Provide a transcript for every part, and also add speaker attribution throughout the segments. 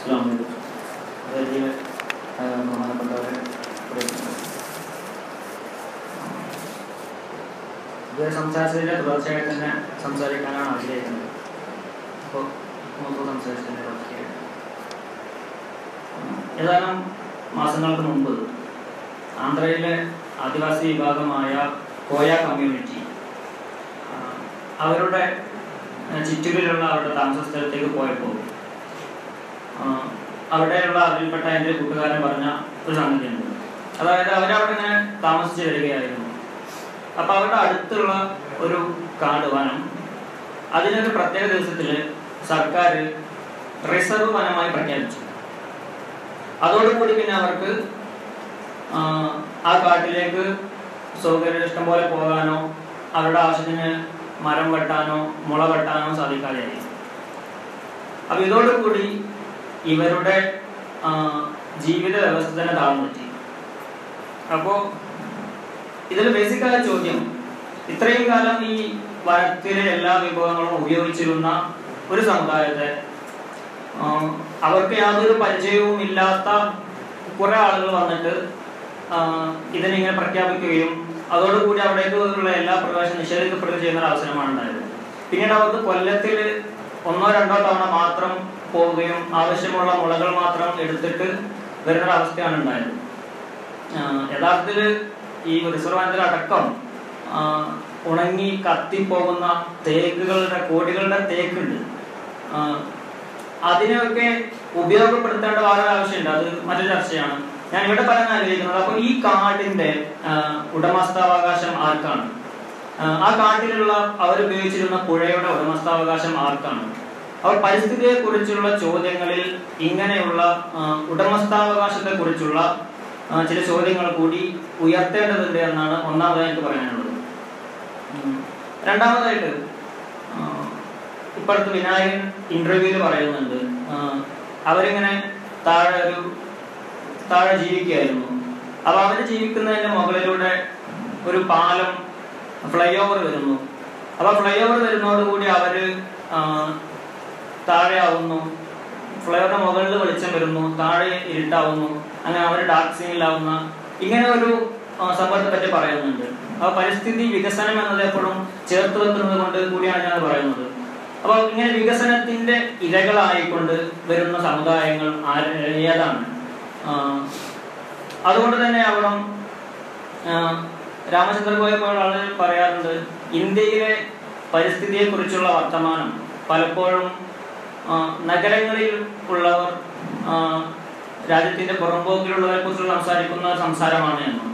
Speaker 1: അസ്സാം വലിയ തന്നെ സംസാരിക്കാനാണ് ആഗ്രഹിക്കുന്നത്. അപ്പോൾ തുടർച്ചയായിട്ട്. ഏതാനും മാസങ്ങൾക്ക് മുമ്പ് ആന്ധ്രയിലെ ആദിവാസി വിഭാഗമായ കോയ കമ്മ്യൂണിറ്റി അവരുടെ ചുറ്റുകളിലുള്ള അവരുടെ താമസ സ്ഥലത്തേക്ക് പോയപ്പോൾ അവിടെയുള്ള അതിൽപ്പെട്ട എന്റെ കൂട്ടുകാരൻ പറഞ്ഞ ഒരു സംഗതിയുണ്ട്. അതായത് അവരവിടെ ഇങ്ങനെ താമസിച്ച് വരികയായിരുന്നു. അപ്പൊ അവരുടെ അടുത്തുള്ള ഒരു കാട് വനം അതിനൊരു പ്രത്യേക ദിവസത്തിൽ സർക്കാർ റിസർവ് വനമായി പ്രഖ്യാപിച്ചു. അതോടുകൂടി പിന്നെ അവർക്ക് ആ, കാട്ടിലേക്ക് സൗകര്യം ഇഷ്ടം പോലെ പോകാനോ അവരുടെ ആവശ്യത്തിന് മരം വെട്ടാനോ മുള വെട്ടാനോ സാധിക്കാതെയായി. അപ്പൊ ഇതോടുകൂടി ഇവരുടെ ജീവിത വ്യവസ്ഥ തന്നെ താഴ്ന്നു പറ്റി അപ്പോ ഇതിൽ ബേസിക്കായ ചോദ്യം ഇത്രയും കാലം ഈ വനത്തിലെ എല്ലാ വിഭവങ്ങളും ഉപയോഗിച്ചിരുന്ന ഒരു സമുദായത്തെ അവർക്ക് യാതൊരു പരിചയവും ഇല്ലാത്ത കുറെ ആളുകൾ വന്നിട്ട് ഇതിനിങ്ങനെ പ്രഖ്യാപിക്കുകയും അതോടുകൂടി അവിടേക്കുള്ള എല്ലാ പ്രവേശനം നിഷേധിക്കപ്പെടുകയും ചെയ്യുന്ന ഒരു അവസരമാണ് ഉണ്ടായത്. പിന്നീട് അവർക്ക് കൊല്ലത്തിൽ ഒന്നോ രണ്ടോ തവണ മാത്രം പോവുകയും ആവശ്യമുള്ള മുളകൾ മാത്രം എടുത്തിട്ട് വരുന്ന അവസ്ഥയാണ് ഉണ്ടായത്. യഥാർത്ഥത്തിൽ ഈ റിസർവ് വനത്തിൽ അടക്കം ഉണങ്ങി കത്തിപ്പോകുന്ന തേക്കുകളുടെ കോടികളുടെ തേക്കുണ്ട്. അതിനെയൊക്കെ ഉപയോഗപ്പെടുത്തേണ്ട വളരെ ആവശ്യമുണ്ട്. അത് മറ്റൊരു ചർച്ചയാണ്. ഞാൻ ഇവിടെ പറയാൻ ആഗ്രഹിക്കുന്നത് അപ്പൊ ഈ കാടിന്റെ ഉടമസ്ഥാവകാശം ആർക്കാണ്? ആ, ആ കാട്ടിലുള്ള അവർ ഉപയോഗിച്ചിരുന്ന പുഴയുടെ ഉടമസ്ഥാവകാശം ആർക്കാണ്? അവർ പരിസ്ഥിതിയെ കുറിച്ചുള്ള ചോദ്യങ്ങളിൽ ഇങ്ങനെയുള്ള ഉടമസ്ഥാവകാശത്തെ കുറിച്ചുള്ള ചില ചോദ്യങ്ങൾ കൂടി ഉയർത്തേണ്ടതുണ്ട് എന്നാണ് ഒന്നാമതായി എനിക്ക് പറയാനുള്ളത്. രണ്ടാമതായിട്ട് ഇപ്പോഴത്തെ വിനായകൻ ഇന്റർവ്യൂവിൽ പറയുന്നുണ്ട് അവരിങ്ങനെ താഴെ ഒരു താഴെ ജീവിക്കുകയായിരുന്നു. അപ്പൊ അവർ ജീവിക്കുന്നതിന്റെ മുകളിലൂടെ ഒരു പാലം ഫ്ലൈ ഓവർ വരുന്നു. അപ്പൊ ഫ്ലൈ ഓവർ വരുന്നതോടുകൂടി അവർ ആ, താഴെ ആവുന്നു ഫ്ലൈ മുകളിൽ വെളിച്ചം വരുന്നു. താഴെ ഇരുട്ടാവുന്നു. അങ്ങനെ അവർ ഡാർക്ക് സീനിലാവുന്ന ഇങ്ങനെ ഒരു സംഭവത്തെ പറ്റി പറയുന്നുണ്ട്. അപ്പൊ പരിസ്ഥിതി വികസനം എന്നത് എപ്പോഴും ചേർത്ത് വെക്കുന്നത് കൊണ്ട് കൂടിയാണ് ഞാൻ പറയുന്നത്. അപ്പൊ ഇങ്ങനെ വികസനത്തിന്റെ ഇരകളായിക്കൊണ്ട് വരുന്ന സമുദായങ്ങൾ ഏതാണ്? അതുകൊണ്ട് തന്നെ അവിടെ രാമചന്ദ്ര ഗോയ പോലുള്ള പറയാറുണ്ട് ഇന്ത്യയിലെ പരിസ്ഥിതിയെ കുറിച്ചുള്ള വർത്തമാനം പലപ്പോഴും നഗരങ്ങളിൽ ഉള്ളവർ രാജ്യത്തിന്റെ പുറംപോക്കിലുള്ളവരെ കുറിച്ചുള്ള സംസാരിക്കുന്ന സംസാരമാണ് എന്നും.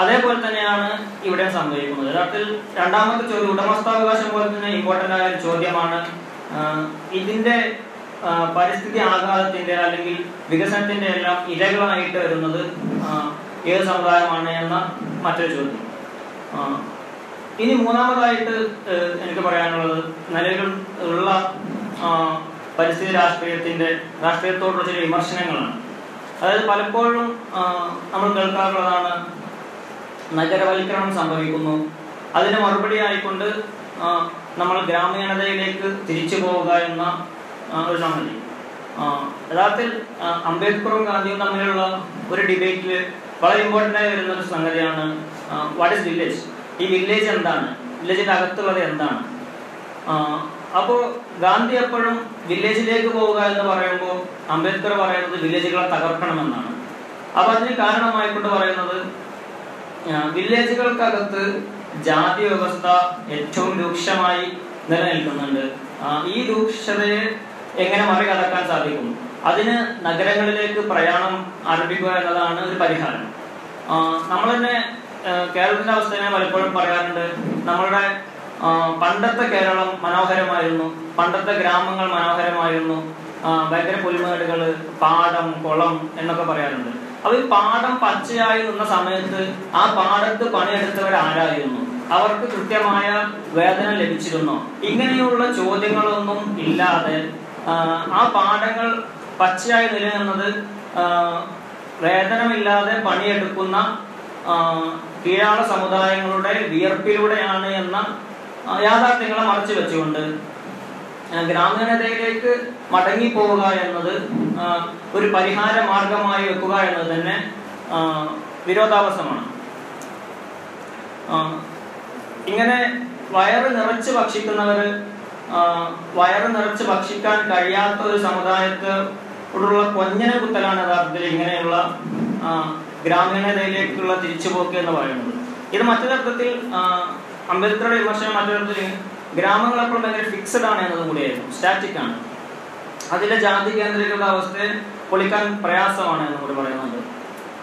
Speaker 1: അതേപോലെ തന്നെയാണ് ഇവിടെ സംഭവിക്കുന്നത്. യഥാർത്ഥത്തിൽ രണ്ടാമത്തെ ചോദ്യം ഉടമസ്ഥാവകാശം പോലെ തന്നെ ഇമ്പോർട്ടന്റ് ആയ ഒരു ചോദ്യമാണ്. ഇതിന്റെ പരിസ്ഥിതി ആഘാതത്തിന്റെ അല്ലെങ്കിൽ വികസനത്തിന്റെ എല്ലാം ഇരകളായിട്ട് വരുന്നത് ഏത് സമുദായമാണ് എന്ന മറ്റൊരു ചോദ്യം. ഇനി മൂന്നാമതായിട്ട് എനിക്ക് പറയാനുള്ളത് നിലവിൽ ഉള്ള പരിസ്ഥിതി രാഷ്ട്രീയത്തിന്റെ രാഷ്ട്രീയത്തോടുള്ള ചില വിമർശനങ്ങളാണ്. അതായത് പലപ്പോഴും നമ്മൾ കേൾക്കാറുള്ളതാണ് നഗരവൽക്കരണം സംഭവിക്കുന്നു. അതിന് മറുപടി ആയിക്കൊണ്ട് നമ്മൾ ഗ്രാമീണതയിലേക്ക് തിരിച്ചു പോവുക എന്ന ഒരു സംഗതി. യഥാർത്ഥത്തിൽ അംബേദ്കറും ഗാന്ധിയും തമ്മിലുള്ള ഒരു ഡിബേറ്റിൽ വളരെ ഇമ്പോർട്ടന്റ് ആയി വരുന്ന ഒരു സംഗതിയാണ് വാട്ട് ഇസ് വില്ലേജ് ഈ വില്ലേജ് എന്താണ്? വില്ലേജിന്റെ അകത്തുള്ളത് എന്താണ്? ആ, അപ്പോ ഗാന്ധി എപ്പോഴും വില്ലേജിലേക്ക് പോവുക എന്ന് പറയുമ്പോൾ അംബേദ്കർ പറയുന്നത് വില്ലേജുകളെ തകർക്കണമെന്നാണ്. അപ്പൊ അതിന് കാരണമായിക്കൊണ്ട് പറയുന്നത് വില്ലേജുകൾക്കകത്ത് ജാതി വ്യവസ്ഥ ഏറ്റവും രൂക്ഷമായി നിലനിൽക്കുന്നുണ്ട്. ഈ രൂക്ഷതയെ എങ്ങനെ മറികടക്കാൻ സാധിക്കും? അതിന് നഗരങ്ങളിലേക്ക് പ്രയാണം ആരംഭിക്കുക എന്നതാണ് ഒരു പരിഹാരം. നമ്മൾ തന്നെ കേരളത്തിന്റെ അവസ്ഥ ഞാൻ പലപ്പോഴും പറയാറുണ്ട്. നമ്മളുടെ പണ്ടത്തെ കേരളം മനോഹരമായിരുന്നു. പണ്ടത്തെ ഗ്രാമങ്ങൾ മനോഹരമായിരുന്നു. ഭയങ്കര പുലിമേടുകൾ പാടം കുളം എന്നൊക്കെ പറയാറുണ്ട്. അപ്പൊ ഈ പാടം പച്ചയായി നിന്ന സമയത്ത് ആ പാടത്ത് പണിയെടുത്തവർ ആരായിരുന്നു അവർക്ക് കൃത്യമായ വേതനം ലഭിച്ചിരുന്നു? ഇങ്ങനെയുള്ള ചോദ്യങ്ങളൊന്നും ഇല്ലാതെ ആ, പാടങ്ങൾ പച്ചയായി നിലനിന്നത് വേതനമില്ലാതെ പണിയെടുക്കുന്ന കീഴാള സമുദായങ്ങളുടെ വിയർപ്പിലൂടെയാണ് എന്ന യാഥാർത്ഥ്യങ്ങളെ മറച്ചു വെച്ചുകൊണ്ട്. ഗ്രാമീണതയിലേക്ക് മടങ്ങി പോവുക എന്നത് ഒരു പരിഹാര മാർഗമായി വെക്കുക എന്നത് തന്നെ വിരോധാഭാസമാണ് ഇങ്ങനെ വയറ് നിറച്ച് ഭക്ഷിക്കുന്നവർ വയറ് നിറച്ച് ഭക്ഷിക്കാൻ കഴിയാത്ത ഒരു സമുദായത്തോടുള്ള കൊഞ്ഞന കുത്തലാണ് യഥാർത്ഥത്തിൽ ഇങ്ങനെയുള്ള ഗ്രാമീണതയിലേക്കുള്ള തിരിച്ചുപോക്ക് എന്ന് പറയുന്നത്. ഇത് മറ്റൊരർത്ഥത്തിൽ ആ, അംബേദ്കറുടെ വിമർശനം മറ്റൊരു ഗ്രാമങ്ങൾ എപ്പോഴും ഭയങ്കര ഫിക്സഡ് ആണ് എന്നതും കൂടിയായിരുന്നു. സ്റ്റാറ്റിക് ആണ്. അതിലെ ജാതി കേന്ദ്രത്തിലുള്ള അവസ്ഥയെ പൊളിക്കാൻ പ്രയാസമാണ് എന്ന് കൂടി പറയുന്നുണ്ട്.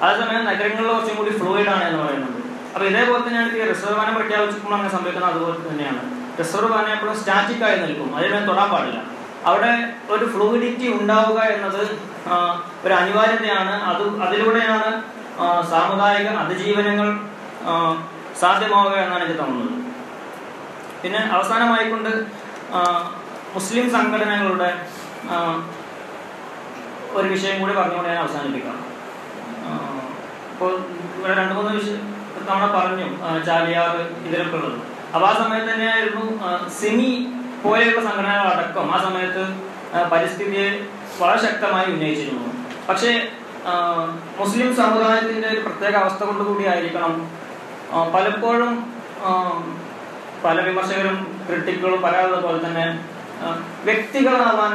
Speaker 1: അതേസമയം നഗരങ്ങളിൽ കുറച്ചും കൂടി ഫ്ലൂയിഡ് ആണ് എന്ന് പറയുന്നുണ്ട്. അപ്പൊ ഇതേപോലെ തന്നെയാണ് ഈ റിസർവ് ബാനം പ്രഖ്യാപിച്ചപ്പോൾ അങ്ങനെ സംഭവിക്കുന്നത് അതുപോലെ തന്നെയാണ്. റിസർവ് ബാനം എപ്പോഴും സ്റ്റാറ്റിക് ആയി നിൽക്കും. അതിനെ തൊടാൻ പാടില്ല. അവിടെ ഒരു ഫ്ലൂയിഡിറ്റി ഉണ്ടാവുക എന്നത് ഒരു അനിവാര്യതയാണ്. അത് അതിലൂടെയാണ് സാമുദായിക അതിജീവനങ്ങൾ സാധ്യമാവുക എന്നാണ് എനിക്ക് തോന്നുന്നത്. പിന്നെ അവസാനമായിക്കൊണ്ട് കൊണ്ട് മുസ്ലിം സംഘടനകളുടെ ഒരു വിഷയം കൂടി പറഞ്ഞുകൊണ്ട് ഞാൻ അവസാനിപ്പിക്കാം. ഇപ്പോൾ ഇവിടെ രണ്ട് മൂന്ന് വിഷയം തവണ പറഞ്ഞു ചാലിയാർ ഇതിലൊക്കെ ഉള്ളത് അപ്പോൾ ആ സമയത്ത് തന്നെയായിരുന്നു സിമി പോലെയുള്ള സംഘടനകളടക്കം ആ സമയത്ത് പരിസ്ഥിതിയെ വളരെ ശക്തമായി ഉന്നയിച്ചിരുന്നു. പക്ഷേ മുസ്ലിം സമുദായത്തിന്റെ ഒരു പ്രത്യേക അവസ്ഥ കൊണ്ടുകൂടി കൂടിയായിരിക്കണം ആ, പലപ്പോഴും പല വിമർശകരും ക്രിട്ടിക്കുകളും പറയാറുള്ളത് പോലെ തന്നെ വ്യക്തികളാവാൻ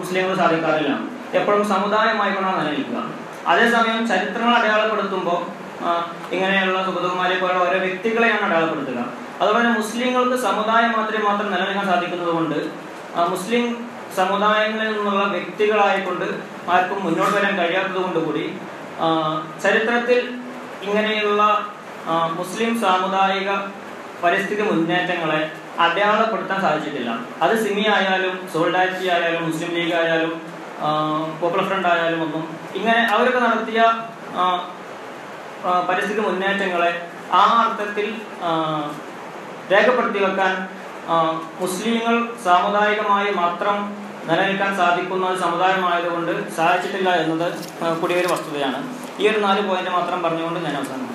Speaker 1: മുസ്ലിങ്ങൾ സാധിക്കാറില്ല. എപ്പോഴും സമുദായമായി കൊണ്ടാണ് നിലനിൽക്കുക. അതേസമയം ചരിത്രങ്ങൾ അടയാളപ്പെടുത്തുമ്പോൾ ഇങ്ങനെയുള്ള സുഗതകുമാരെ പോലുള്ള ഓരോ വ്യക്തികളെയാണ് അടയാളപ്പെടുത്തുക. അതുപോലെ മുസ്ലിങ്ങൾക്ക് സമുദായം മാത്രമേ മാത്രം നിലനിൽക്കാൻ സാധിക്കുന്നത് കൊണ്ട് മുസ്ലിം സമുദായങ്ങളിൽ നിന്നുള്ള വ്യക്തികളായിക്കൊണ്ട് ആർക്കും മുന്നോട്ട് വരാൻ കഴിയാത്തത് കൊണ്ട് കൂടി ചരിത്രത്തിൽ ഇങ്ങനെയുള്ള മുസ്ലിം സാമുദായിക പരിസ്ഥിതി മുന്നേറ്റങ്ങളെ അടയാളപ്പെടുത്താൻ സാധിച്ചിട്ടില്ല. അത് സിമി ആയാലും സോൾഡാറ്റി ആയാലും മുസ്ലിം ലീഗ് ആയാലും പോപ്പുലർ ഫ്രണ്ട് ആയാലും ഒന്നും ഇങ്ങനെ അവരൊക്കെ നടത്തിയ പരിസ്ഥിതി മുന്നേറ്റങ്ങളെ ആ അർത്ഥത്തിൽ രേഖപ്പെടുത്തി വെക്കാൻ മുസ്ലിങ്ങൾ സാമുദായികമായി മാത്രം നിലനിൽക്കാൻ സാധിക്കുന്ന ഒരു സമുദായമായതുകൊണ്ട് സാധിച്ചിട്ടില്ല എന്നത് കൂടിയൊരു വസ്തുതയാണ്. ഈ ഒരു നാല് പോയിന്റ് മാത്രം പറഞ്ഞുകൊണ്ട് ഞാൻ അവസാനിപ്പിക്കാം